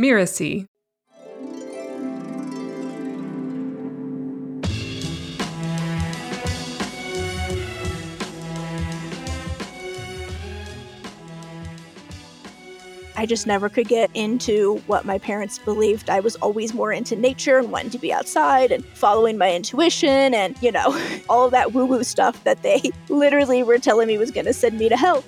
Miracy. I just never could get into what my parents believed. I was always more into nature and wanting to be outside and following my intuition and, you know, all that woo woo stuff that they literally were telling me was going to send me to hell.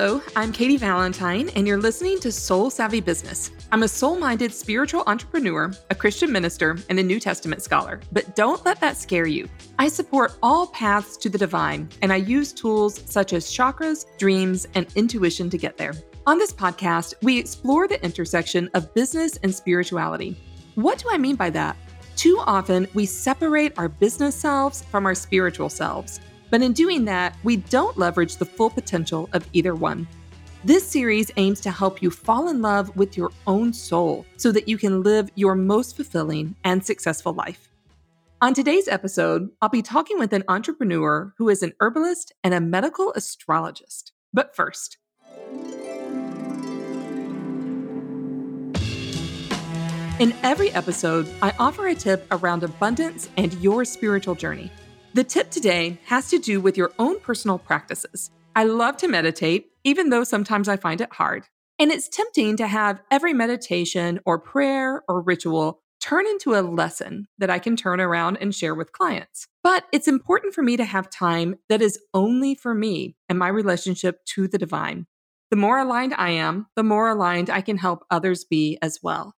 Hello, I'm Katy Valentine, and you're listening to Soul Savvy Business. I'm a soul minded spiritual entrepreneur, a Christian minister, and a New Testament scholar. But don't let that scare you. I support all paths to the divine, and I use tools such as chakras, dreams, and intuition to get there. On this podcast, we explore the intersection of business and spirituality. What do I mean by that? Too often, we separate our business selves from our spiritual selves. But in doing that, we don't leverage the full potential of either one. This series aims to help you fall in love with your own soul so that you can live your most fulfilling and successful life. On today's episode, I'll be talking with an entrepreneur who is an herbalist and a medical astrologist. But first, in every episode, I offer a tip around abundance and your spiritual journey. The tip today has to do with your own personal practices. I love to meditate, even though sometimes I find it hard. And it's tempting to have every meditation or prayer or ritual turn into a lesson that I can turn around and share with clients. But it's important for me to have time that is only for me and my relationship to the divine. The more aligned I am, the more aligned I can help others be as well.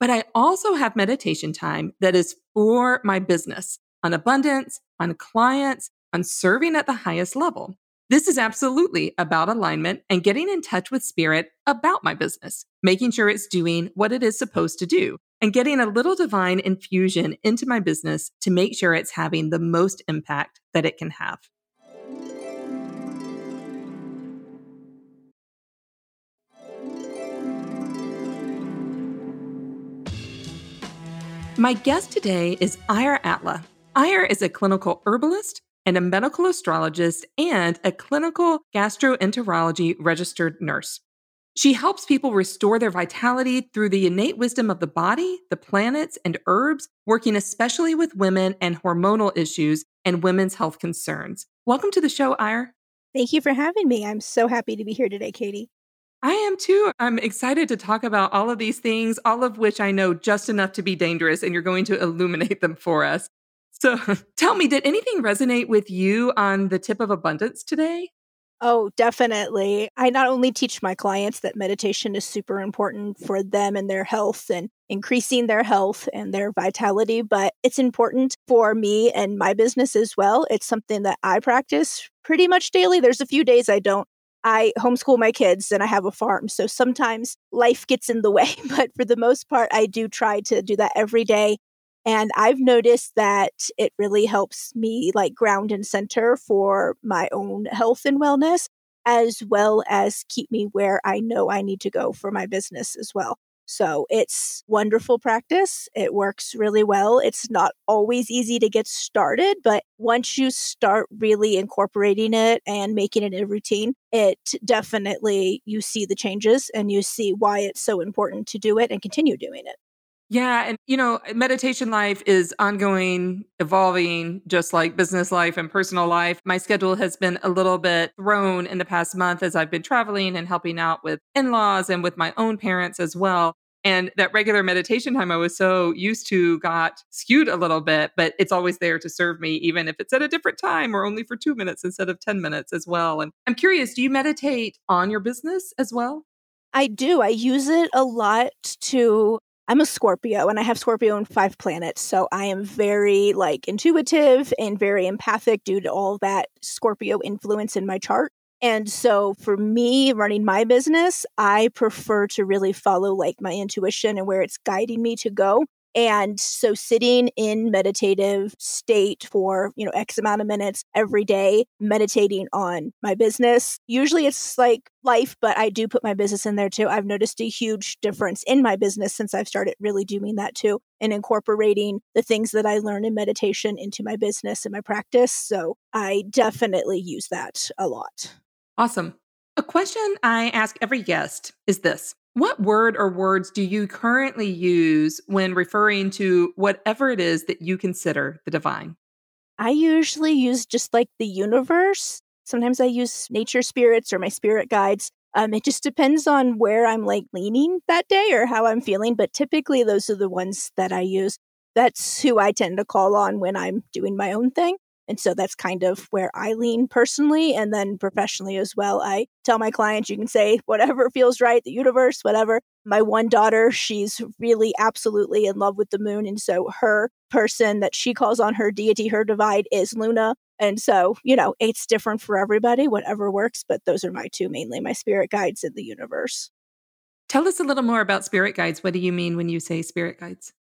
But I also have meditation time that is for my business on abundance, on clients, on serving at the highest level. This is absolutely about alignment and getting in touch with spirit about my business, making sure it's doing what it is supposed to do, and getting a little divine infusion into my business to make sure it's having the most impact that it can have. My guest today is Eir Atla. Eir is a clinical herbalist and a medical astrologist and a clinical gastroenterology registered nurse. She helps people restore their vitality through the innate wisdom of the body, the planets, and herbs, working especially with women and hormonal issues and women's health concerns. Welcome to the show, Eir. Thank you for having me. I'm so happy to be here today, Katy. I am too. I'm excited to talk about all of these things, all of which I know just enough to be dangerous, and you're going to illuminate them for us. So tell me, did anything resonate with you on the tip of abundance today? Oh, definitely. I not only teach my clients that meditation is super important for them and their health and increasing their health and their vitality, but it's important for me and my business as well. It's something that I practice pretty much daily. There's a few days I don't. I homeschool my kids and I have a farm. So sometimes life gets in the way, but for the most part, I do try to do that every day. And I've noticed that it really helps me like ground and center for my own health and wellness, as well as keep me where I know I need to go for my business as well. So it's wonderful practice. It works really well. It's not always easy to get started, but once you start really incorporating it and making it a routine, it definitely you see the changes and you see why it's so important to do it and continue doing it. Yeah. And, you know, meditation life is ongoing, evolving, just like business life and personal life. My schedule has been a little bit thrown in the past month as I've been traveling and helping out with in laws and with my own parents as well. And that regular meditation time I was so used to got skewed a little bit, but it's always there to serve me, even if it's at a different time or only for two minutes instead of 10 minutes as well. And I'm curious, do you meditate on your business as well? I do. I use it a lot to I'm a Scorpio and I have Scorpio in five planets. So I am very like intuitive and very empathic due to all that Scorpio influence in my chart. And so for me running my business, I prefer to really follow like my intuition and where it's guiding me to go and so sitting in meditative state for, you know, X amount of minutes every day, meditating on my business. Usually it's like life, but I do put my business in there too. I've noticed a huge difference in my business since I've started really doing that too and incorporating the things that I learn in meditation into my business and my practice. So I definitely use that a lot. Awesome. A question I ask every guest is this What word or words do you currently use when referring to whatever it is that you consider the divine? I usually use just like the universe. Sometimes I use nature spirits or my spirit guides. Um, it just depends on where I'm like leaning that day or how I'm feeling, but typically those are the ones that I use. That's who I tend to call on when I'm doing my own thing. And so that's kind of where I lean personally and then professionally as well. I tell my clients, you can say whatever feels right, the universe, whatever. My one daughter, she's really absolutely in love with the moon. And so her person that she calls on her deity, her divide, is Luna. And so, you know, it's different for everybody, whatever works. But those are my two mainly my spirit guides in the universe. Tell us a little more about spirit guides. What do you mean when you say spirit guides?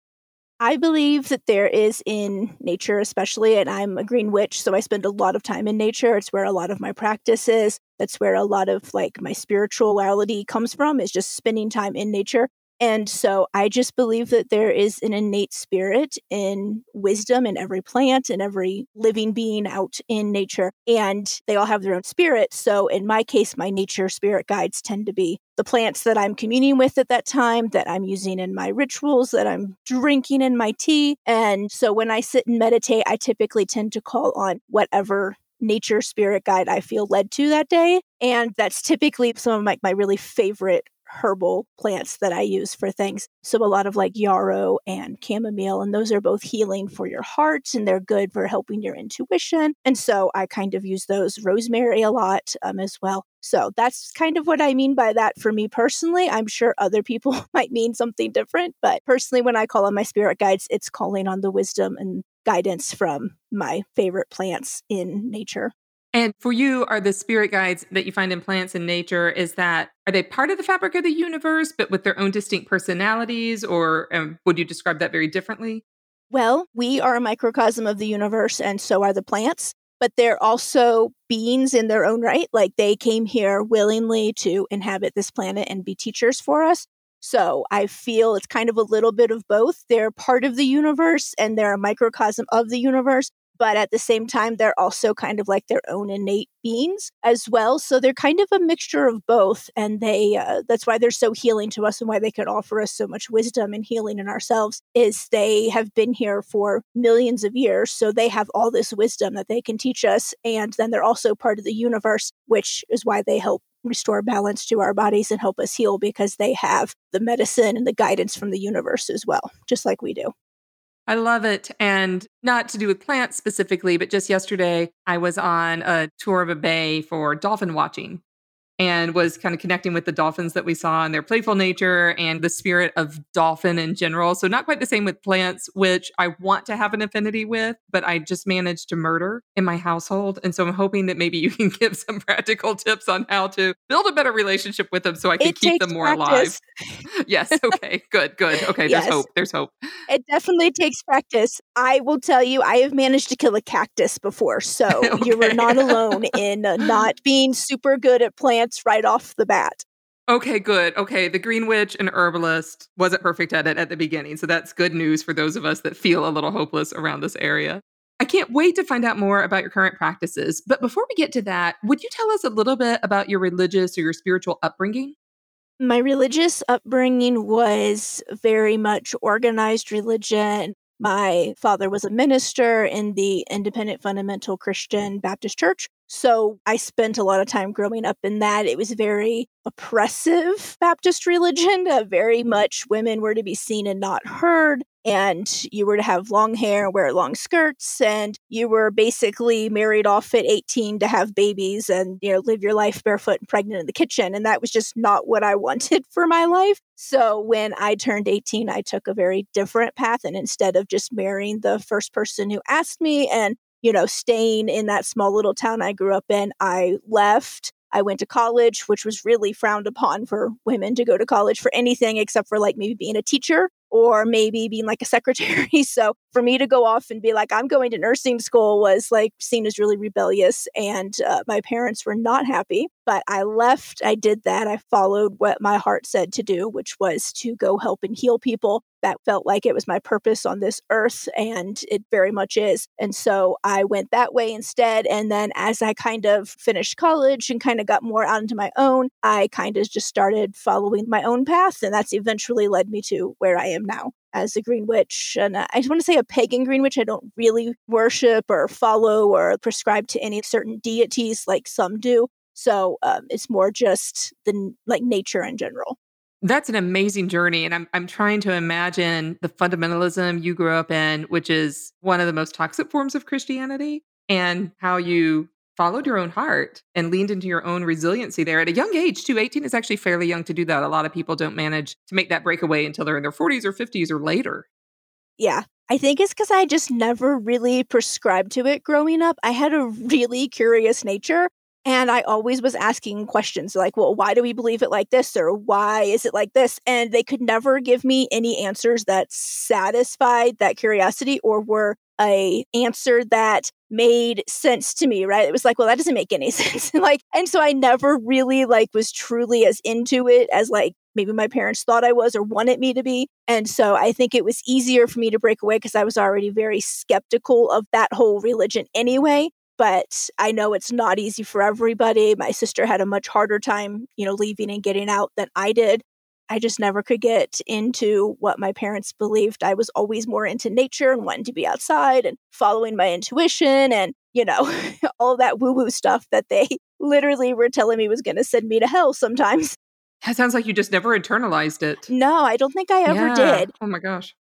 I believe that there is in nature, especially, and I'm a green witch, so I spend a lot of time in nature. It's where a lot of my practice is. That's where a lot of like my spirituality comes from, is just spending time in nature. And so I just believe that there is an innate spirit in wisdom in every plant and every living being out in nature. And they all have their own spirit. So in my case, my nature spirit guides tend to be the plants that I'm communing with at that time, that I'm using in my rituals, that I'm drinking in my tea. And so when I sit and meditate, I typically tend to call on whatever nature spirit guide I feel led to that day. And that's typically some of my, my really favorite herbal plants that I use for things. So a lot of like yarrow and chamomile, and those are both healing for your heart and they're good for helping your intuition. And so I kind of use those rosemary a lot um, as well. So that's kind of what I mean by that for me personally. I'm sure other people might mean something different, but personally, when I call on my spirit guides, it's calling on the wisdom and guidance from my favorite plants in nature. And for you, are the spirit guides that you find in plants and nature, is that, are they part of the fabric of the universe, but with their own distinct personalities? Or um, would you describe that very differently? Well, we are a microcosm of the universe, and so are the plants, but they're also beings in their own right. Like they came here willingly to inhabit this planet and be teachers for us. So I feel it's kind of a little bit of both. They're part of the universe and they're a microcosm of the universe, but at the same time, they're also kind of like their own innate beings as well. So they're kind of a mixture of both. And they, uh, that's why they're so healing to us and why they can offer us so much wisdom and healing in ourselves is they have been here for millions of years. So they have all this wisdom that they can teach us. And then they're also part of the universe, which is why they help restore balance to our bodies and help us heal because they have the medicine and the guidance from the universe as well, just like we do. I love it. And not to do with plants specifically, but just yesterday, I was on a tour of a bay for dolphin watching and was kind of connecting with the dolphins that we saw and their playful nature and the spirit of dolphin in general. So, not quite the same with plants, which I want to have an affinity with, but I just managed to murder in my household. And so, I'm hoping that maybe you can give some practical tips on how to build a better relationship with them so I can it keep them more practice. alive. yes. Okay. good. Good. Okay. There's hope. There's hope. It definitely takes practice. I will tell you, I have managed to kill a cactus before. So, okay. you were not alone in uh, not being super good at plants right off the bat. Okay, good. Okay, the Green Witch and herbalist wasn't perfect at it at the beginning. So that's good news for those of us that feel a little hopeless around this area. I can't wait to find out more about your current practices. But before we get to that, would you tell us a little bit about your religious or your spiritual upbringing? My religious upbringing was very much organized religion. My father was a minister in the Independent Fundamental Christian Baptist Church. So I spent a lot of time growing up in that. It was very oppressive Baptist religion. Uh, very much women were to be seen and not heard. And you were to have long hair, wear long skirts, and you were basically married off at 18 to have babies and, you know, live your life barefoot and pregnant in the kitchen. And that was just not what I wanted for my life. So when I turned 18, I took a very different path. And instead of just marrying the first person who asked me and you know, staying in that small little town I grew up in, I left. I went to college, which was really frowned upon for women to go to college for anything except for like maybe being a teacher. Or maybe being like a secretary. so for me to go off and be like, I'm going to nursing school was like seen as really rebellious. And uh, my parents were not happy. But I left, I did that. I followed what my heart said to do, which was to go help and heal people. That felt like it was my purpose on this earth, and it very much is. And so I went that way instead. And then as I kind of finished college and kind of got more out into my own, I kind of just started following my own path. And that's eventually led me to where I am now as a green witch. And I just want to say a pagan green witch. I don't really worship or follow or prescribe to any certain deities like some do. So um, it's more just the like nature in general. That's an amazing journey. And I'm, I'm trying to imagine the fundamentalism you grew up in, which is one of the most toxic forms of Christianity, and how you followed your own heart and leaned into your own resiliency there at a young age, too. 18 is actually fairly young to do that. A lot of people don't manage to make that breakaway until they're in their 40s or 50s or later. Yeah. I think it's because I just never really prescribed to it growing up. I had a really curious nature. And I always was asking questions like, well, why do we believe it like this? Or why is it like this? And they could never give me any answers that satisfied that curiosity or were a answer that made sense to me, right? It was like, well, that doesn't make any sense. like, and so I never really like was truly as into it as like maybe my parents thought I was or wanted me to be. And so I think it was easier for me to break away because I was already very skeptical of that whole religion anyway but I know it's not easy for everybody. My sister had a much harder time, you know, leaving and getting out than I did. I just never could get into what my parents believed. I was always more into nature and wanting to be outside and following my intuition and, you know, all that woo woo stuff that they literally were telling me was going to send me to hell sometimes. That sounds like you just never internalized it. No, I don't think I ever yeah. did. Oh my gosh.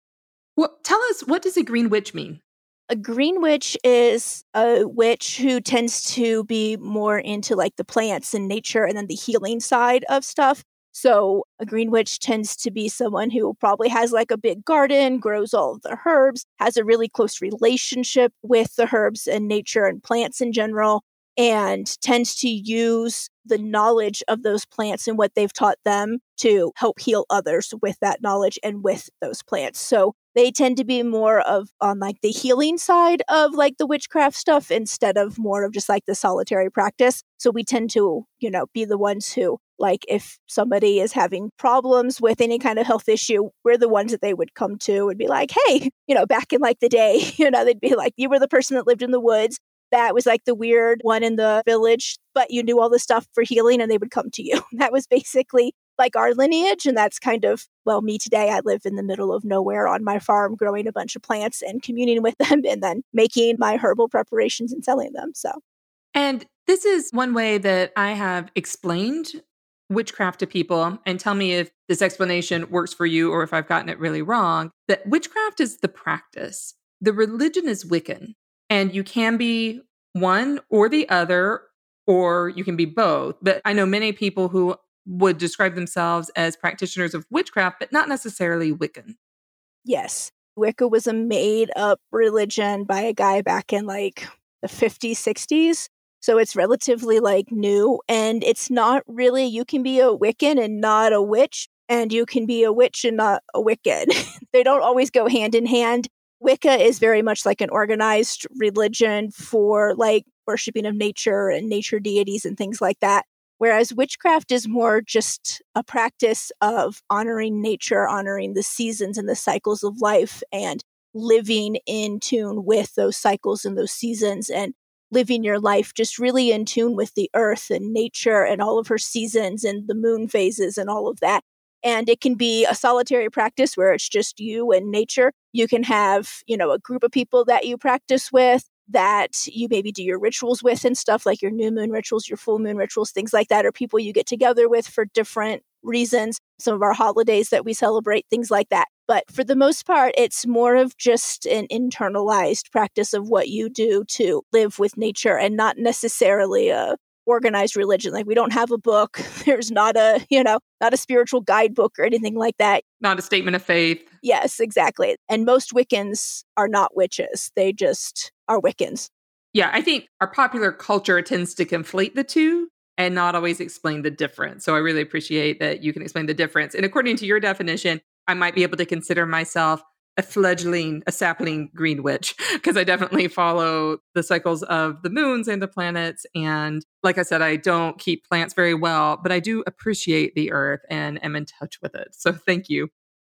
Well, tell us, what does a green witch mean? a green witch is a witch who tends to be more into like the plants and nature and then the healing side of stuff. So a green witch tends to be someone who probably has like a big garden, grows all of the herbs, has a really close relationship with the herbs and nature and plants in general, and tends to use the knowledge of those plants and what they've taught them to help heal others with that knowledge and with those plants. So they tend to be more of on like the healing side of like the witchcraft stuff instead of more of just like the solitary practice. So we tend to, you know, be the ones who like if somebody is having problems with any kind of health issue, we're the ones that they would come to and be like, hey, you know, back in like the day, you know, they'd be like, you were the person that lived in the woods. That was like the weird one in the village, but you knew all the stuff for healing and they would come to you. That was basically like our lineage. And that's kind of, well, me today. I live in the middle of nowhere on my farm, growing a bunch of plants and communing with them and then making my herbal preparations and selling them. So, and this is one way that I have explained witchcraft to people and tell me if this explanation works for you or if I've gotten it really wrong. That witchcraft is the practice, the religion is Wiccan, and you can be one or the other, or you can be both. But I know many people who would describe themselves as practitioners of witchcraft, but not necessarily Wiccan. Yes. Wicca was a made up religion by a guy back in like the 50s, 60s. So it's relatively like new. And it's not really, you can be a Wiccan and not a witch, and you can be a witch and not a Wiccan. they don't always go hand in hand. Wicca is very much like an organized religion for like worshiping of nature and nature deities and things like that. Whereas witchcraft is more just a practice of honoring nature, honoring the seasons and the cycles of life, and living in tune with those cycles and those seasons, and living your life just really in tune with the earth and nature and all of her seasons and the moon phases and all of that. And it can be a solitary practice where it's just you and nature. You can have, you know, a group of people that you practice with that you maybe do your rituals with and stuff like your new moon rituals, your full moon rituals, things like that, or people you get together with for different reasons, some of our holidays that we celebrate, things like that. But for the most part, it's more of just an internalized practice of what you do to live with nature and not necessarily a organized religion. Like we don't have a book. There's not a, you know, not a spiritual guidebook or anything like that. Not a statement of faith. Yes, exactly. And most Wiccans are not witches. They just are Wiccans. Yeah, I think our popular culture tends to conflate the two and not always explain the difference. So I really appreciate that you can explain the difference. And according to your definition, I might be able to consider myself a fledgling, a sapling green witch, because I definitely follow the cycles of the moons and the planets. And like I said, I don't keep plants very well, but I do appreciate the earth and am in touch with it. So thank you.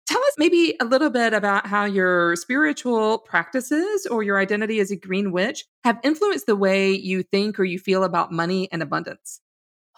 Tell us maybe a little bit about how your spiritual practices or your identity as a green witch have influenced the way you think or you feel about money and abundance.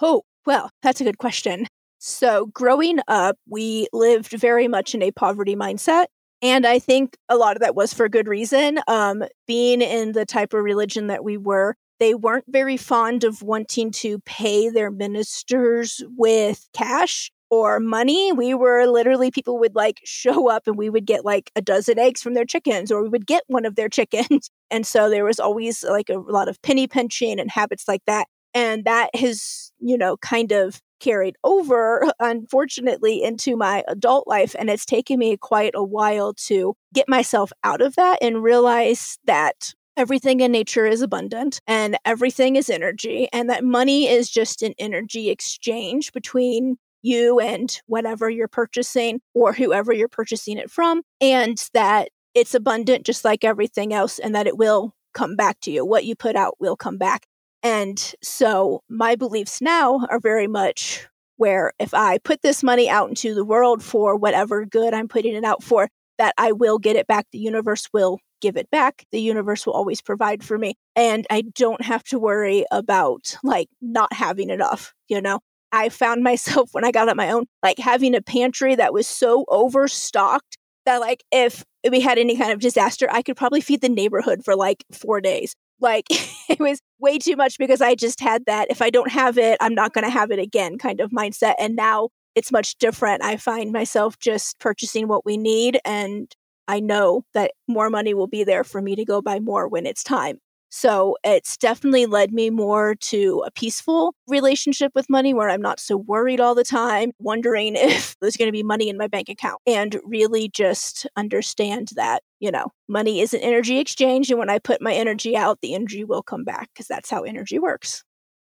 Oh, well, that's a good question. So, growing up, we lived very much in a poverty mindset. And I think a lot of that was for good reason. Um, being in the type of religion that we were, they weren't very fond of wanting to pay their ministers with cash or money. We were literally, people would like show up and we would get like a dozen eggs from their chickens or we would get one of their chickens. And so there was always like a lot of penny pinching and habits like that. And that has, you know, kind of carried over, unfortunately, into my adult life. And it's taken me quite a while to get myself out of that and realize that everything in nature is abundant and everything is energy, and that money is just an energy exchange between you and whatever you're purchasing or whoever you're purchasing it from, and that it's abundant just like everything else, and that it will come back to you. What you put out will come back. And so my beliefs now are very much where if I put this money out into the world for whatever good I'm putting it out for, that I will get it back. The universe will give it back. The universe will always provide for me. And I don't have to worry about like not having enough, you know? I found myself when I got on my own, like having a pantry that was so overstocked that like if we had any kind of disaster, I could probably feed the neighborhood for like four days. Like it was way too much because I just had that if I don't have it, I'm not going to have it again kind of mindset. And now it's much different. I find myself just purchasing what we need and I know that more money will be there for me to go buy more when it's time. So it's definitely led me more to a peaceful relationship with money where I'm not so worried all the time, wondering if there's going to be money in my bank account, and really just understand that, you know, money is an energy exchange. And when I put my energy out, the energy will come back because that's how energy works.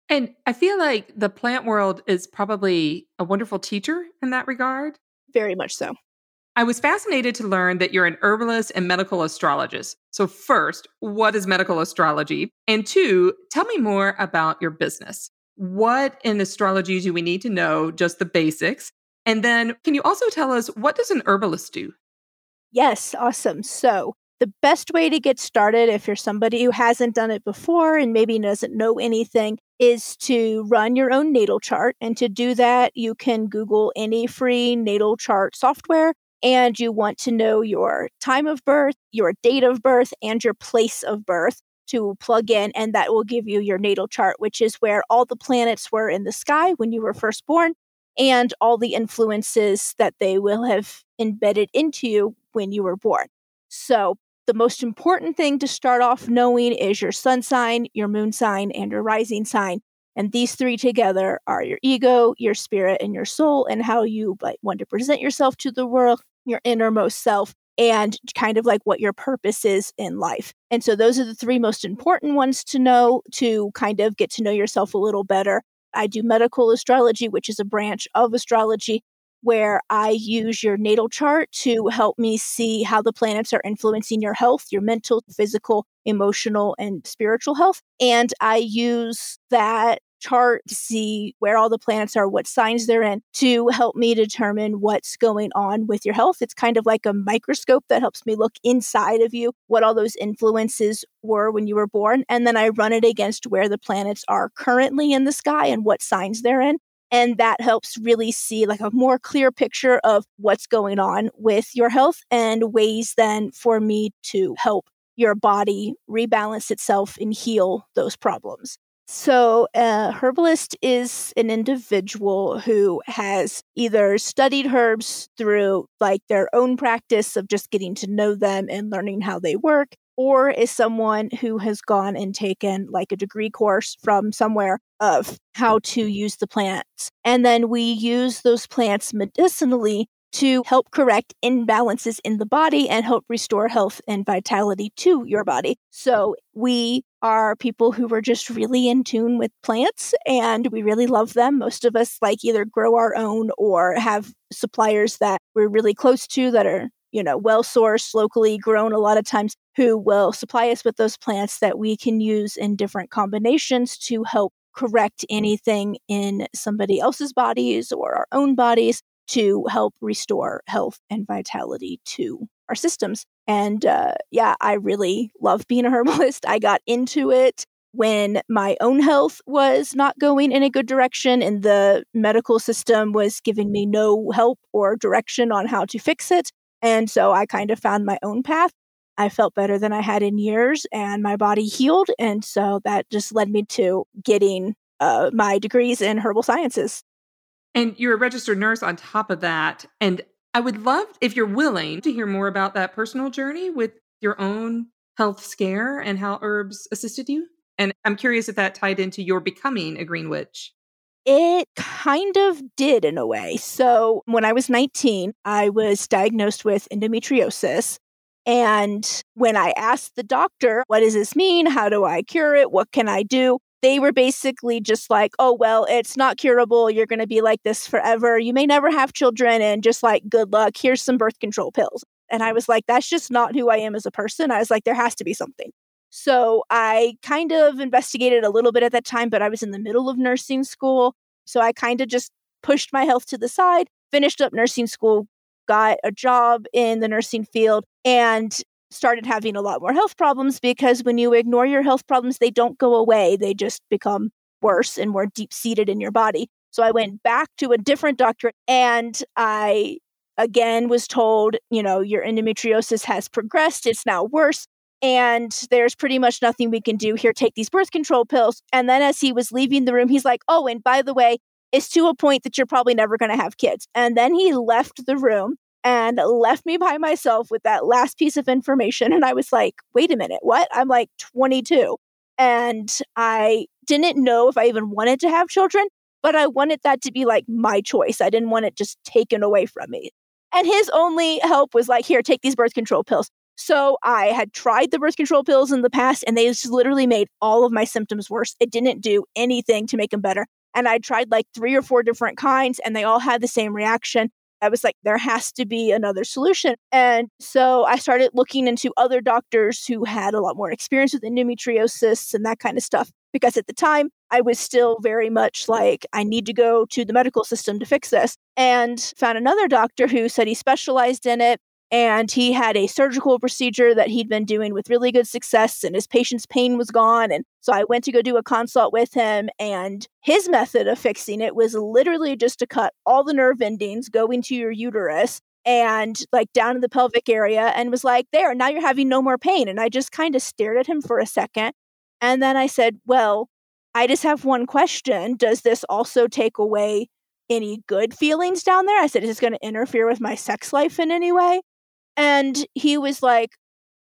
And I feel like the plant world is probably a wonderful teacher in that regard. Very much so. I was fascinated to learn that you're an herbalist and medical astrologist. So, first, what is medical astrology? And two, tell me more about your business. What in astrology do we need to know, just the basics? And then, can you also tell us what does an herbalist do? Yes, awesome. So, the best way to get started if you're somebody who hasn't done it before and maybe doesn't know anything is to run your own natal chart. And to do that, you can Google any free natal chart software and you want to know your time of birth, your date of birth, and your place of birth to plug in, and that will give you your natal chart, which is where all the planets were in the sky when you were first born, and all the influences that they will have embedded into you when you were born. So, the most important thing to start off knowing is your sun sign, your moon sign, and your rising sign. And these three together are your ego, your spirit, and your soul, and how you like, want to present yourself to the world your innermost self and kind of like what your purpose is in life. And so those are the three most important ones to know to kind of get to know yourself a little better. I do medical astrology, which is a branch of astrology where I use your natal chart to help me see how the planets are influencing your health, your mental, physical, emotional, and spiritual health. And I use that chart to see where all the planets are, what signs they're in to help me determine what's going on with your health. It's kind of like a microscope that helps me look inside of you, what all those influences were when you were born. And then I run it against where the planets are currently in the sky and what signs they're in. And that helps really see like a more clear picture of what's going on with your health and ways then for me to help your body rebalance itself and heal those problems. So, a herbalist is an individual who has either studied herbs through like their own practice of just getting to know them and learning how they work, or is someone who has gone and taken like a degree course from somewhere of how to use the plants. And then we use those plants medicinally to help correct imbalances in the body and help restore health and vitality to your body. So we are people who were just really in tune with plants and we really love them. Most of us like either grow our own or have suppliers that we're really close to that are, you know, well sourced, locally grown a lot of times who will supply us with those plants that we can use in different combinations to help correct anything in somebody else's bodies or our own bodies to help restore health and vitality to our systems. And uh, yeah, I really love being a herbalist. I got into it when my own health was not going in a good direction and the medical system was giving me no help or direction on how to fix it. And so I kind of found my own path. I felt better than I had in years and my body healed. And so that just led me to getting uh, my degrees in herbal sciences. And you're a registered nurse on top of that. And I would love, if you're willing, to hear more about that personal journey with your own health scare and how herbs assisted you. And I'm curious if that tied into your becoming a green witch. It kind of did in a way. So, when I was 19, I was diagnosed with endometriosis. And when I asked the doctor, what does this mean? How do I cure it? What can I do? They were basically just like, oh, well, it's not curable. You're going to be like this forever. You may never have children. And just like, good luck. Here's some birth control pills. And I was like, that's just not who I am as a person. I was like, there has to be something. So I kind of investigated a little bit at that time, but I was in the middle of nursing school. So I kind of just pushed my health to the side, finished up nursing school, got a job in the nursing field, and started having a lot more health problems because when you ignore your health problems, they don't go away. They just become worse and more deep seated in your body. So I went back to a different doctor and I again was told, you know, your endometriosis has progressed. It's now worse. And there's pretty much nothing we can do here. Take these birth control pills. And then as he was leaving the room, he's like, oh, and by the way, it's to a point that you're probably never going to have kids. And then he left the room and left me by myself with that last piece of information. And I was like, wait a minute, what? I'm like 22. And I didn't know if I even wanted to have children, but I wanted that to be like my choice. I didn't want it just taken away from me. And his only help was like, here, take these birth control pills. So I had tried the birth control pills in the past and they just literally made all of my symptoms worse. It didn't do anything to make them better. And I tried like three or four different kinds and they all had the same reaction. I was like, there has to be another solution. And so I started looking into other doctors who had a lot more experience with endometriosis and that kind of stuff. Because at the time, I was still very much like, I need to go to the medical system to fix this. And found another doctor who said he specialized in it and he had a surgical procedure that he'd been doing with really good success and his patient's pain was gone and so i went to go do a consult with him and his method of fixing it was literally just to cut all the nerve endings going to your uterus and like down in the pelvic area and was like there now you're having no more pain and i just kind of stared at him for a second and then i said well i just have one question. Does this also take away any good feelings down there? I said is this going to interfere with my sex life in any way and he was like,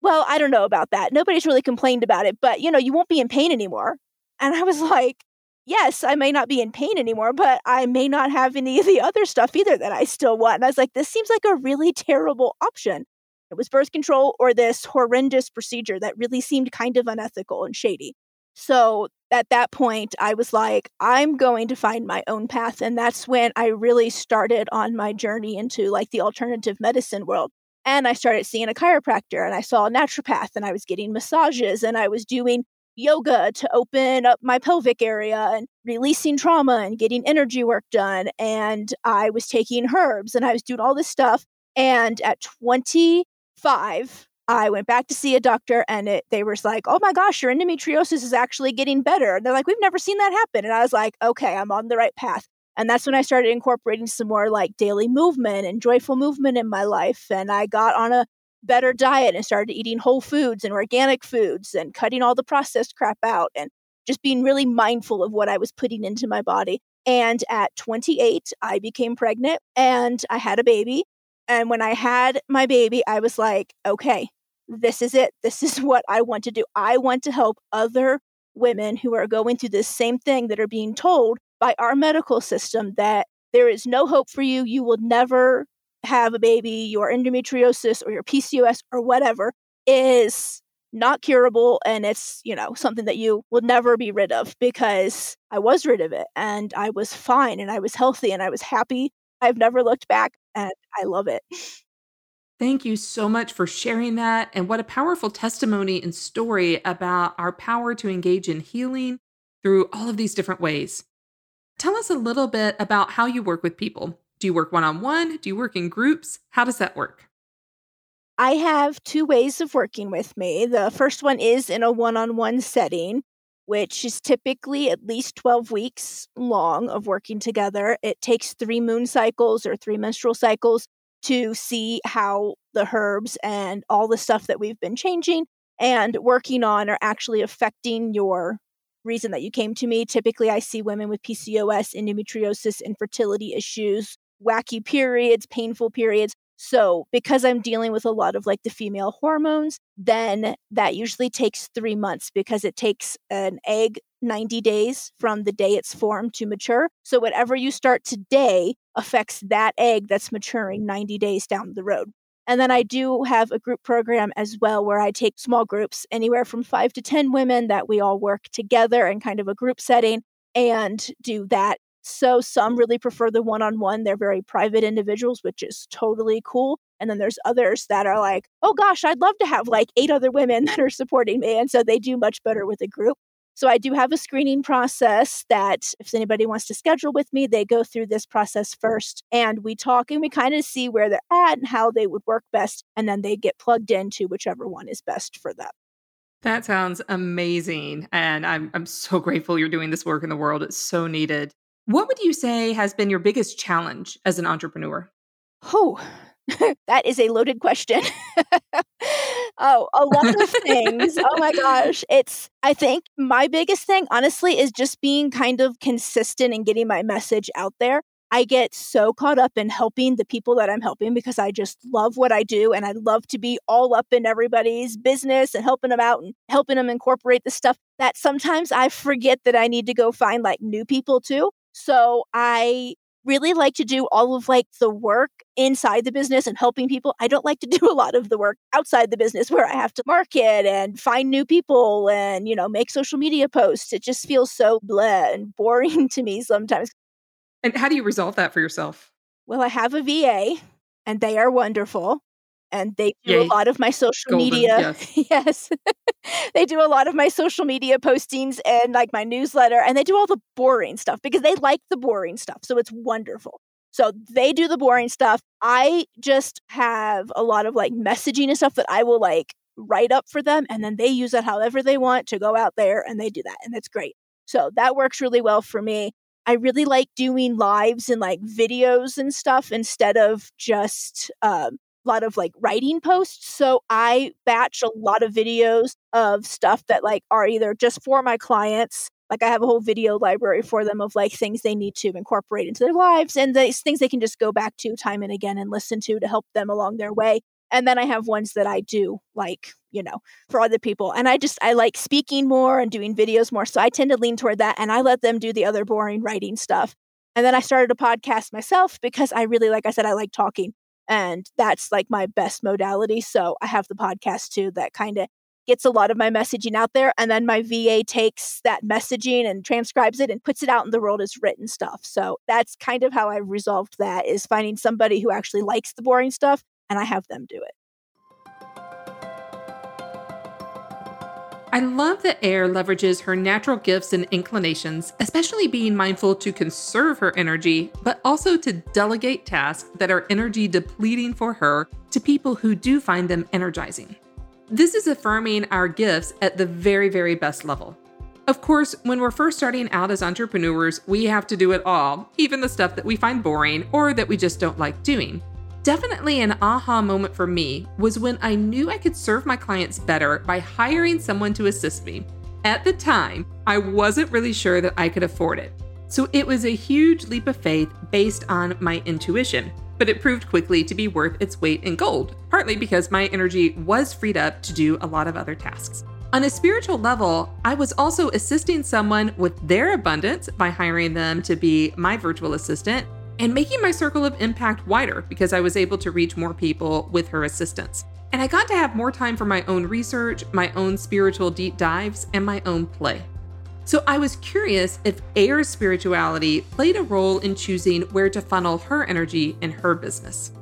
Well, I don't know about that. Nobody's really complained about it, but you know, you won't be in pain anymore. And I was like, Yes, I may not be in pain anymore, but I may not have any of the other stuff either that I still want. And I was like, This seems like a really terrible option. It was birth control or this horrendous procedure that really seemed kind of unethical and shady. So at that point, I was like, I'm going to find my own path. And that's when I really started on my journey into like the alternative medicine world. And I started seeing a chiropractor and I saw a naturopath and I was getting massages and I was doing yoga to open up my pelvic area and releasing trauma and getting energy work done. And I was taking herbs and I was doing all this stuff. And at 25, I went back to see a doctor and it, they were like, oh my gosh, your endometriosis is actually getting better. And they're like, we've never seen that happen. And I was like, okay, I'm on the right path. And that's when I started incorporating some more like daily movement and joyful movement in my life. And I got on a better diet and started eating whole foods and organic foods and cutting all the processed crap out and just being really mindful of what I was putting into my body. And at 28, I became pregnant and I had a baby. And when I had my baby, I was like, okay, this is it. This is what I want to do. I want to help other women who are going through this same thing that are being told by our medical system that there is no hope for you. You will never have a baby. Your endometriosis or your PCOS or whatever is not curable and it's, you know, something that you will never be rid of because I was rid of it and I was fine and I was healthy and I was happy. I've never looked back and I love it. Thank you so much for sharing that. And what a powerful testimony and story about our power to engage in healing through all of these different ways. Tell us a little bit about how you work with people. Do you work one on one? Do you work in groups? How does that work? I have two ways of working with me. The first one is in a one on one setting, which is typically at least 12 weeks long of working together. It takes three moon cycles or three menstrual cycles to see how the herbs and all the stuff that we've been changing and working on are actually affecting your reason that you came to me. Typically, I see women with PCOS, endometriosis, infertility issues, wacky periods, painful periods. So, because I'm dealing with a lot of like the female hormones, then that usually takes three months because it takes an egg 90 days from the day it's formed to mature. So, whatever you start today affects that egg that's maturing 90 days down the road. And then I do have a group program as well where I take small groups, anywhere from five to 10 women that we all work together in kind of a group setting and do that so some really prefer the one on one. They're very private individuals, which is totally cool. And then there's others that are like, oh gosh, I'd love to have like eight other women that are supporting me. And so they do much better with a group. So I do have a screening process that if anybody wants to schedule with me, they go through this process first and we talk and we kind of see where they're at and how they would work best. And then they get plugged into whichever one is best for them. That sounds amazing. And I'm, I'm so grateful you're doing this work in the world. It's so needed. What would you say has been your biggest challenge as an entrepreneur? Oh, that is a loaded question. oh, a lot of things. oh my gosh. It's, I think my biggest thing, honestly, is just being kind of consistent and getting my message out there. I get so caught up in helping the people that I'm helping because I just love what I do and I love to be all up in everybody's business and helping them out and helping them incorporate the stuff that sometimes I forget that I need to go find like new people too. So I really like to do all of like the work inside the business and helping people. I don't like to do a lot of the work outside the business where I have to market and find new people and, you know, make social media posts. It just feels so blah and boring to me sometimes. And how do you resolve that for yourself? Well, I have a VA and they are wonderful and they do Yay. a lot of my social Golden, media. Yes. yes. they do a lot of my social media postings and like my newsletter and they do all the boring stuff because they like the boring stuff. So it's wonderful. So they do the boring stuff. I just have a lot of like messaging and stuff that I will like write up for them and then they use it however they want to go out there and they do that and that's great. So that works really well for me. I really like doing lives and like videos and stuff instead of just um, lot of like writing posts. So I batch a lot of videos of stuff that like are either just for my clients. Like I have a whole video library for them of like things they need to incorporate into their lives and these things they can just go back to time and again and listen to to help them along their way. And then I have ones that I do like, you know, for other people. And I just, I like speaking more and doing videos more. So I tend to lean toward that and I let them do the other boring writing stuff. And then I started a podcast myself because I really, like I said, I like talking and that's like my best modality so i have the podcast too that kind of gets a lot of my messaging out there and then my va takes that messaging and transcribes it and puts it out in the world as written stuff so that's kind of how i resolved that is finding somebody who actually likes the boring stuff and i have them do it I love that Eir leverages her natural gifts and inclinations, especially being mindful to conserve her energy, but also to delegate tasks that are energy depleting for her to people who do find them energizing. This is affirming our gifts at the very, very best level. Of course, when we're first starting out as entrepreneurs, we have to do it all, even the stuff that we find boring or that we just don't like doing. Definitely an aha moment for me was when I knew I could serve my clients better by hiring someone to assist me. At the time, I wasn't really sure that I could afford it. So it was a huge leap of faith based on my intuition, but it proved quickly to be worth its weight in gold, partly because my energy was freed up to do a lot of other tasks. On a spiritual level, I was also assisting someone with their abundance by hiring them to be my virtual assistant and making my circle of impact wider because I was able to reach more people with her assistance. and I got to have more time for my own research, my own spiritual deep dives, and my own play. So I was curious if Eir's spirituality played a role in choosing where to funnel her energy in her business.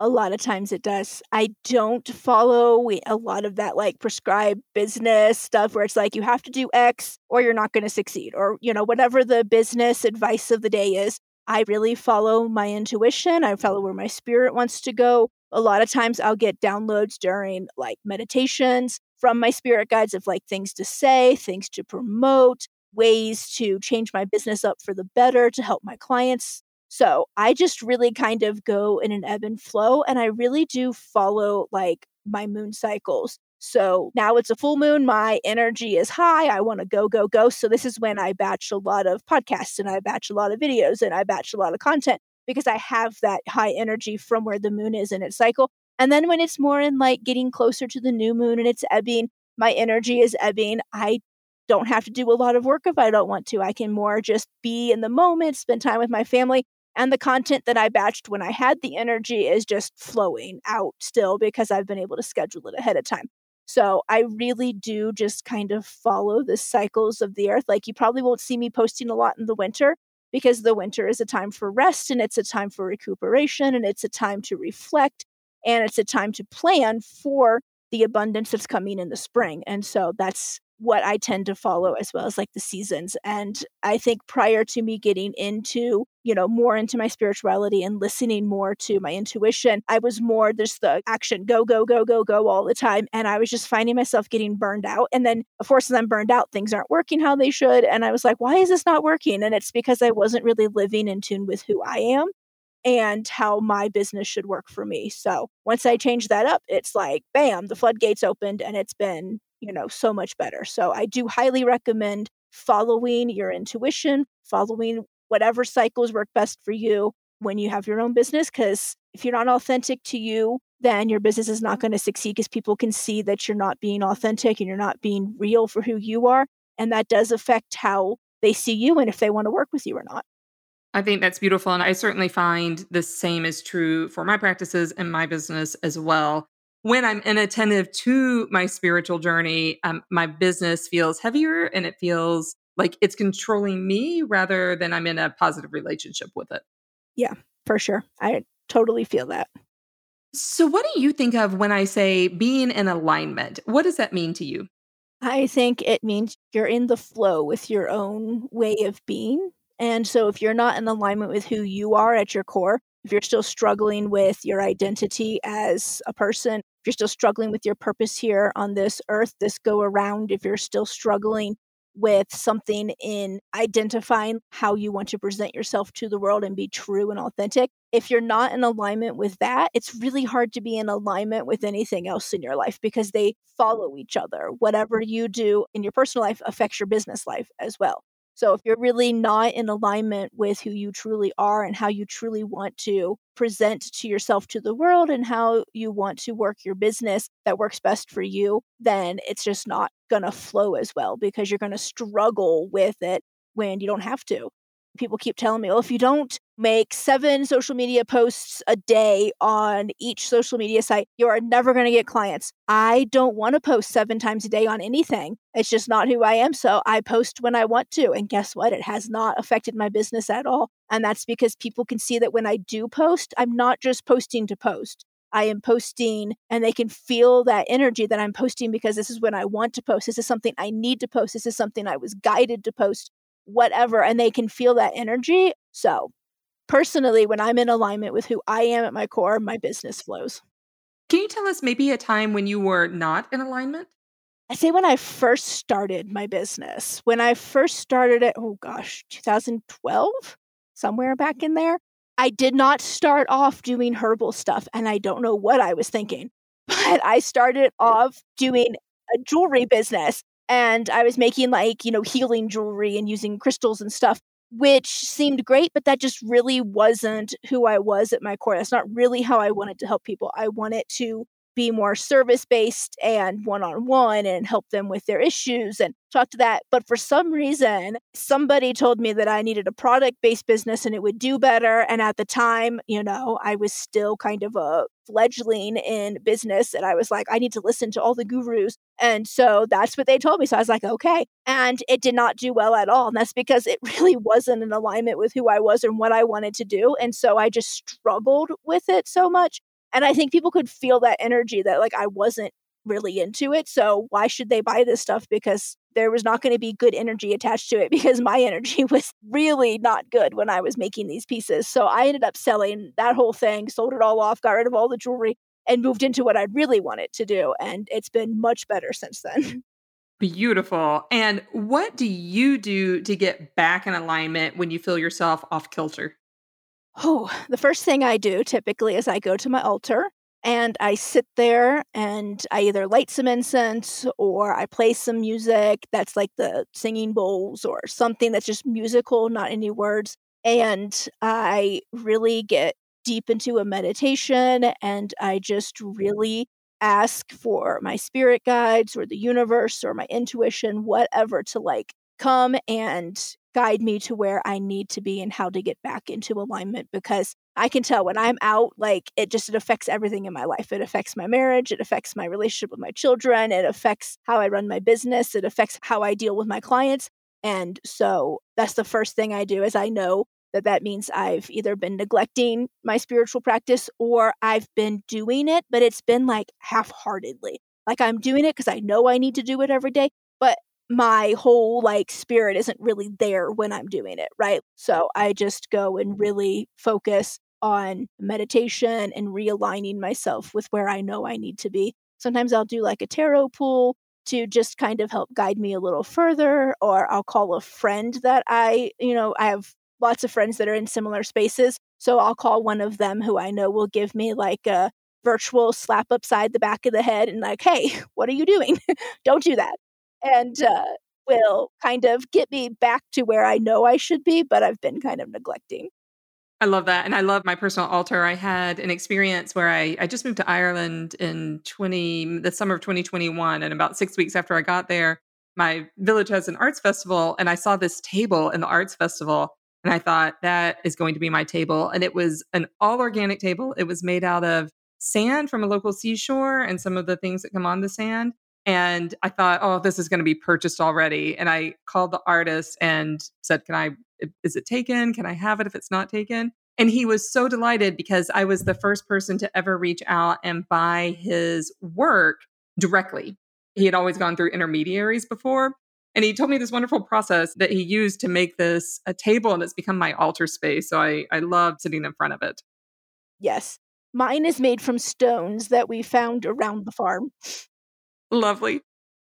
A lot of times it does. I don't follow a lot of that like prescribed business stuff where it's like you have to do X or you're not going to succeed or you know whatever the business advice of the day is. I really follow my intuition. I follow where my spirit wants to go. A lot of times I'll get downloads during like meditations from my spirit guides of like things to say, things to promote, ways to change my business up for the better to help my clients so I just really kind of go in an ebb and flow, and I really do follow like my moon cycles. So now it's a full moon. My energy is high. I want to go, go, go. So this is when I batch a lot of podcasts and I batch a lot of videos and I batch a lot of content because I have that high energy from where the moon is in its cycle. And then when it's more in like getting closer to the new moon and it's ebbing, my energy is ebbing. I don't have to do a lot of work if I don't want to. I can more just be in the moment, spend time with my family, and the content that I batched when I had the energy is just flowing out still because I've been able to schedule it ahead of time. So I really do just kind of follow the cycles of the earth. Like you probably won't see me posting a lot in the winter because the winter is a time for rest and it's a time for recuperation and it's a time to reflect and it's a time to plan for the abundance that's coming in the spring. And so that's what I tend to follow as well as like the seasons. And I think prior to me getting into, you know, more into my spirituality and listening more to my intuition, I was more just the action, go, go, go, go, go all the time. And I was just finding myself getting burned out. And then, of course, as I'm burned out, things aren't working how they should. And I was like, why is this not working? And it's because I wasn't really living in tune with who I am and how my business should work for me. So once I changed that up, it's like, bam, the floodgates opened and it's been you know, so much better. So I do highly recommend following your intuition, following whatever cycles work best for you when you have your own business. Because if you're not authentic to you, then your business is not going to succeed because people can see that you're not being authentic and you're not being real for who you are. And that does affect how they see you and if they want to work with you or not. I think that's beautiful. And I certainly find the same is true for my practices and my business as well when I'm inattentive to my spiritual journey, um, my business feels heavier and it feels like it's controlling me rather than I'm in a positive relationship with it. Yeah, for sure. I totally feel that. So, what do you think of when I say being in alignment? What does that mean to you? I think it means you're in the flow with your own way of being. And so, if you're not in alignment with who you are at your core, if you're still struggling with your identity as a person, if you're still struggling with your purpose here on this earth, this go around, if you're still struggling with something in identifying how you want to present yourself to the world and be true and authentic. If you're not in alignment with that, it's really hard to be in alignment with anything else in your life because they follow each other. Whatever you do in your personal life affects your business life as well. So if you're really not in alignment with who you truly are and how you truly want to present to yourself to the world and how you want to work your business that works best for you, then it's just not going to flow as well because you're going to struggle with it when you don't have to people keep telling me, well, if you don't make seven social media posts a day on each social media site, you are never going to get clients. I don't want to post seven times a day on anything. It's just not who I am. So I post when I want to. And guess what? It has not affected my business at all. And that's because people can see that when I do post, I'm not just posting to post. I am posting and they can feel that energy that I'm posting because this is when I want to post. This is something I need to post. This is something I was guided to post whatever, and they can feel that energy. So, personally, when I'm in alignment with who I am at my core, my business flows. Can you tell us maybe a time when you were not in alignment? I say when I first started my business, when I first started it, oh gosh, 2012, somewhere back in there, I did not start off doing herbal stuff. And I don't know what I was thinking, but I started off doing a jewelry business and I was making like, you know, healing jewelry and using crystals and stuff, which seemed great, but that just really wasn't who I was at my core. That's not really how I wanted to help people. I wanted to be more service based and one on one and help them with their issues and talk to that. But for some reason, somebody told me that I needed a product based business and it would do better. And at the time, you know, I was still kind of a fledgling in business. And I was like, I need to listen to all the gurus. And so that's what they told me. So I was like, okay. And it did not do well at all. And that's because it really wasn't in alignment with who I was and what I wanted to do. And so I just struggled with it so much. And I think people could feel that energy that like I wasn't really into it. So why should they buy this stuff? Because there was not going to be good energy attached to it because my energy was really not good when I was making these pieces. So I ended up selling that whole thing, sold it all off, got rid of all the jewelry, and moved into what I really wanted to do. And it's been much better since then. Beautiful. And what do you do to get back in alignment when you feel yourself off kilter? Oh, the first thing I do typically is I go to my altar and I sit there and I either light some incense or I play some music that's like the singing bowls or something that's just musical, not any words. And I really get deep into a meditation and I just really ask for my spirit guides or the universe or my intuition, whatever, to like come and guide me to where I need to be and how to get back into alignment because I can tell when I'm out, like it just it affects everything in my life. It affects my marriage, it affects my relationship with my children, it affects how I run my business, it affects how I deal with my clients. And so that's the first thing I do is I know that that means I've either been neglecting my spiritual practice or I've been doing it, but it's been like half-heartedly. Like I'm doing it because I know I need to do it every day, but my whole like spirit isn't really there when I'm doing it, right? So I just go and really focus on meditation and realigning myself with where I know I need to be. Sometimes I'll do like a tarot pool to just kind of help guide me a little further, or I'll call a friend that I, you know, I have lots of friends that are in similar spaces. So I'll call one of them who I know will give me like a virtual slap upside the back of the head and like, hey, what are you doing? Don't do that and uh, will kind of get me back to where I know I should be, but I've been kind of neglecting. I love that. And I love my personal altar. I had an experience where I, I just moved to Ireland in 20, the summer of 2021. And about six weeks after I got there, my village has an arts festival. And I saw this table in the arts festival. And I thought, that is going to be my table. And it was an all organic table. It was made out of sand from a local seashore and some of the things that come on the sand. And I thought, oh, this is going to be purchased already. And I called the artist and said, can I, is it taken? Can I have it if it's not taken? And he was so delighted because I was the first person to ever reach out and buy his work directly. He had always gone through intermediaries before. And he told me this wonderful process that he used to make this a table and it's become my altar space. So I, I love sitting in front of it. Yes. Mine is made from stones that we found around the farm. Lovely.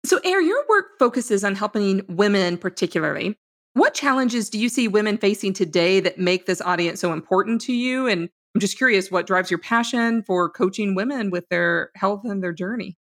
So, Eir, your work focuses on helping women particularly. What challenges do you see women facing today that make this audience so important to you? And I'm just curious what drives your passion for coaching women with their health and their journey?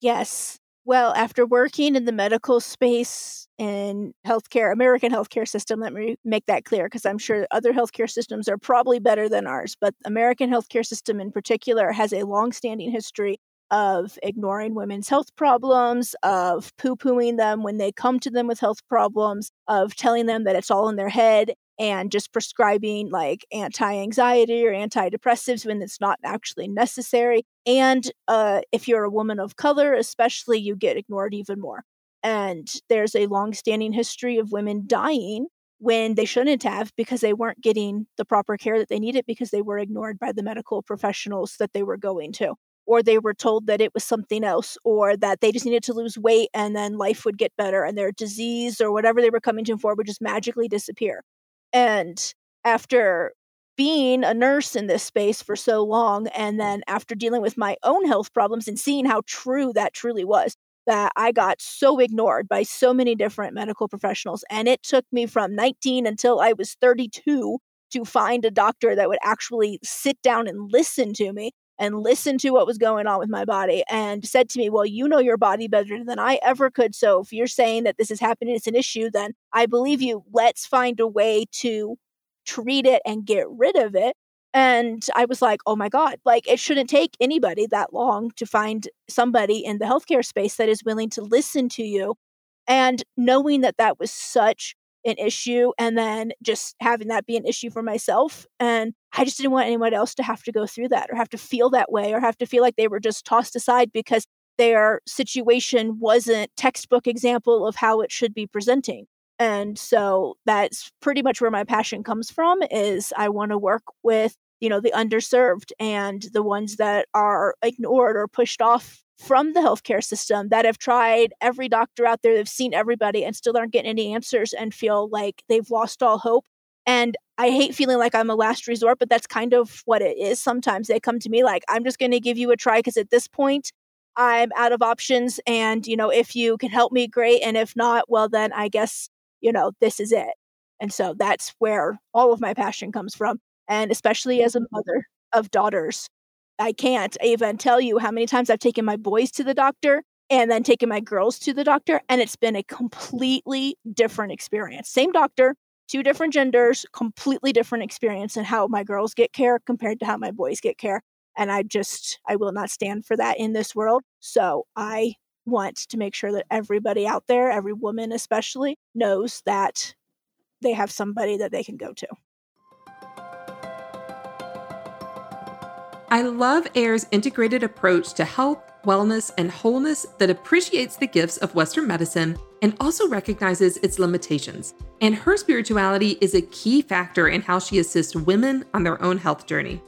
Yes. Well, after working in the medical space in healthcare, American healthcare system, let me make that clear because I'm sure other healthcare systems are probably better than ours, but American healthcare system in particular has a long-standing history of ignoring women's health problems, of poo pooing them when they come to them with health problems, of telling them that it's all in their head and just prescribing like anti anxiety or antidepressives when it's not actually necessary. And uh, if you're a woman of color, especially, you get ignored even more. And there's a long standing history of women dying when they shouldn't have because they weren't getting the proper care that they needed because they were ignored by the medical professionals that they were going to or they were told that it was something else or that they just needed to lose weight and then life would get better and their disease or whatever they were coming to for would just magically disappear. And after being a nurse in this space for so long and then after dealing with my own health problems and seeing how true that truly was that I got so ignored by so many different medical professionals and it took me from 19 until I was 32 to find a doctor that would actually sit down and listen to me and listened to what was going on with my body and said to me, Well, you know your body better than I ever could. So if you're saying that this is happening, it's an issue, then I believe you. Let's find a way to treat it and get rid of it. And I was like, oh my God, like it shouldn't take anybody that long to find somebody in the healthcare space that is willing to listen to you. And knowing that that was such an issue and then just having that be an issue for myself. And I just didn't want anyone else to have to go through that or have to feel that way or have to feel like they were just tossed aside because their situation wasn't textbook example of how it should be presenting. And so that's pretty much where my passion comes from is I want to work with, you know, the underserved and the ones that are ignored or pushed off from the healthcare system that have tried every doctor out there, they've seen everybody and still aren't getting any answers and feel like they've lost all hope. And I hate feeling like I'm a last resort, but that's kind of what it is. Sometimes they come to me like, I'm just going to give you a try because at this point, I'm out of options. And, you know, if you can help me, great. And if not, well, then I guess, you know, this is it. And so that's where all of my passion comes from. And especially as a mother of daughters, I can't even tell you how many times I've taken my boys to the doctor and then taken my girls to the doctor, and it's been a completely different experience. Same doctor, two different genders, completely different experience in how my girls get care compared to how my boys get care. And I just, I will not stand for that in this world. So I want to make sure that everybody out there, every woman especially, knows that they have somebody that they can go to. I love Eir's integrated approach to health, wellness, and wholeness that appreciates the gifts of Western medicine and also recognizes its limitations. And her spirituality is a key factor in how she assists women on their own health journey.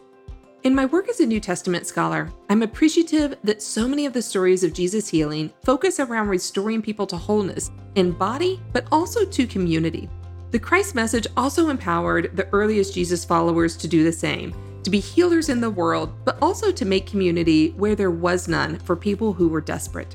In my work as a New Testament scholar, I'm appreciative that so many of the stories of Jesus' healing focus around restoring people to wholeness in body, but also to community. The Christ message also empowered the earliest Jesus followers to do the same to be healers in the world, but also to make community where there was none for people who were desperate.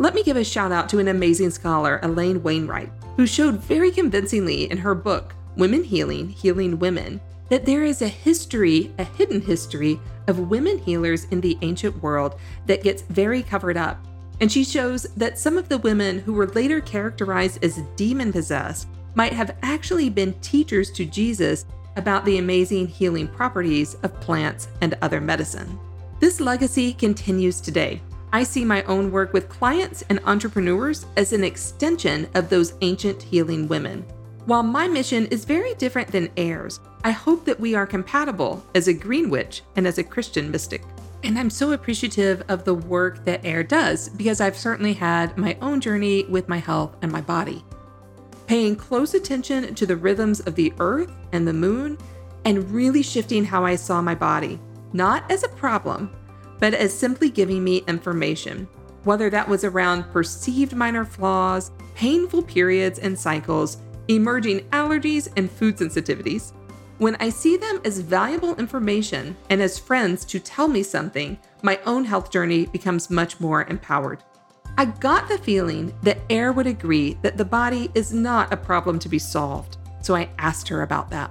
Let me give a shout out to an amazing scholar, Elaine Wainwright, who showed very convincingly in her book, Women Healing, Healing Women, that there is a history, a hidden history, of women healers in the ancient world that gets very covered up. And she shows that some of the women who were later characterized as demon possessed might have actually been teachers to Jesus about the amazing healing properties of plants and other medicine. This legacy continues today. I see my own work with clients and entrepreneurs as an extension of those ancient healing women. While my mission is very different than Eir's, I hope that we are compatible as a green witch and as a Christian mystic. And I'm so appreciative of the work that Eir does because I've certainly had my own journey with my health and my body paying close attention to the rhythms of the earth and the moon, and really shifting how I saw my body, not as a problem, but as simply giving me information, whether that was around perceived minor flaws, painful periods and cycles, emerging allergies, and food sensitivities. When I see them as valuable information and as friends to tell me something, my own health journey becomes much more empowered. I got the feeling that Eir would agree that the body is not a problem to be solved, so I asked her about that.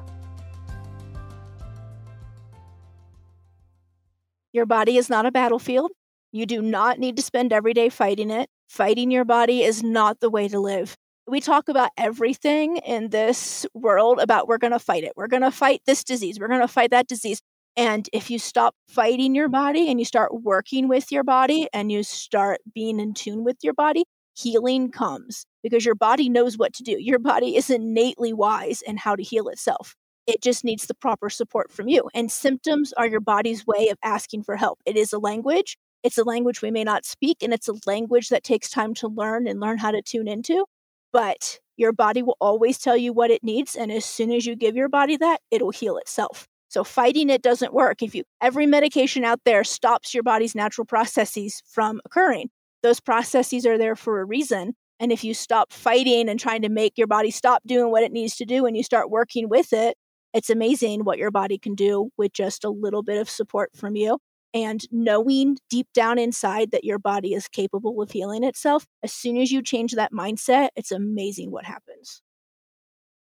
Your body is not a battlefield. You do not need to spend every day fighting it. Fighting your body is not the way to live. We talk about everything in this world about we're going to fight it. We're going to fight this disease. We're going to fight that disease. And if you stop fighting your body and you start working with your body and you start being in tune with your body, healing comes because your body knows what to do. Your body is innately wise in how to heal itself. It just needs the proper support from you. And symptoms are your body's way of asking for help. It is a language. It's a language we may not speak, and it's a language that takes time to learn and learn how to tune into. But your body will always tell you what it needs. And as soon as you give your body that, it'll heal itself. So fighting it doesn't work. If you every medication out there stops your body's natural processes from occurring. Those processes are there for a reason. And if you stop fighting and trying to make your body stop doing what it needs to do and you start working with it, it's amazing what your body can do with just a little bit of support from you. And knowing deep down inside that your body is capable of healing itself, as soon as you change that mindset, it's amazing what happens.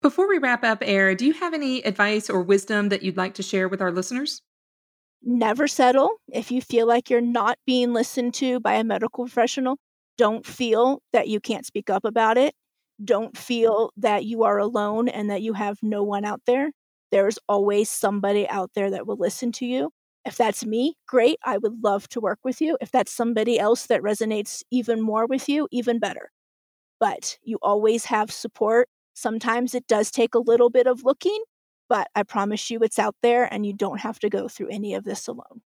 Before we wrap up, Eir, do you have any advice or wisdom that you'd like to share with our listeners? Never settle. If you feel like you're not being listened to by a medical professional, don't feel that you can't speak up about it. Don't feel that you are alone and that you have no one out there. There's always somebody out there that will listen to you. If that's me, great. I would love to work with you. If that's somebody else that resonates even more with you, even better. But you always have support. Sometimes it does take a little bit of looking, but I promise you it's out there and you don't have to go through any of this alone.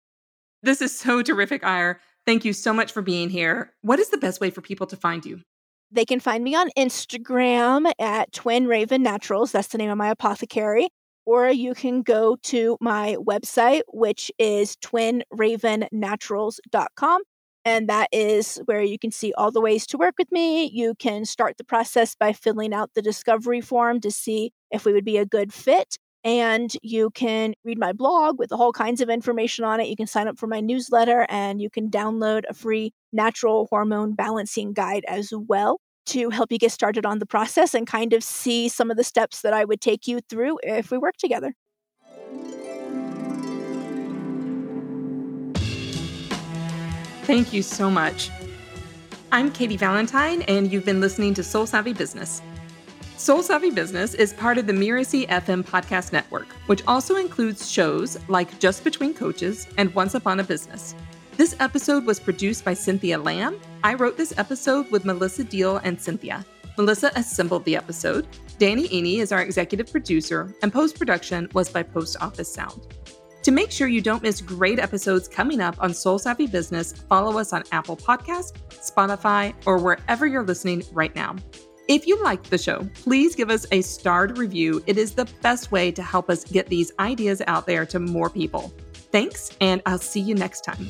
This is so terrific, Eir. Thank you so much for being here. What is the best way for people to find you? They can find me on Instagram at Twin Raven Naturals. That's the name of my apothecary. Or you can go to my website, which is twinravennaturals.com. And that is where you can see all the ways to work with me. You can start the process by filling out the discovery form to see if we would be a good fit. And you can read my blog with all kinds of information on it. You can sign up for my newsletter and you can download a free natural hormone balancing guide as well to help you get started on the process and kind of see some of the steps that I would take you through if we work together. Thank you so much. I'm Katy Valentine, and you've been listening to Soul Savvy Business. Soul Savvy Business is part of the Mirasee FM podcast network, which also includes shows like Just Between Coaches and Once Upon a Business. This episode was produced by Cynthia Lamb. I wrote this episode with Melissa Deal and Cynthia. Melissa assembled the episode. Danny Iny is our executive producer, and post production was by Post Office Sound. To make sure you don't miss great episodes coming up on Soul Savvy Business, follow us on Apple Podcast, Spotify, or wherever you're listening right now. If you liked the show, please give us a starred review. It is the best way to help us get these ideas out there to more people. Thanks, and I'll see you next time.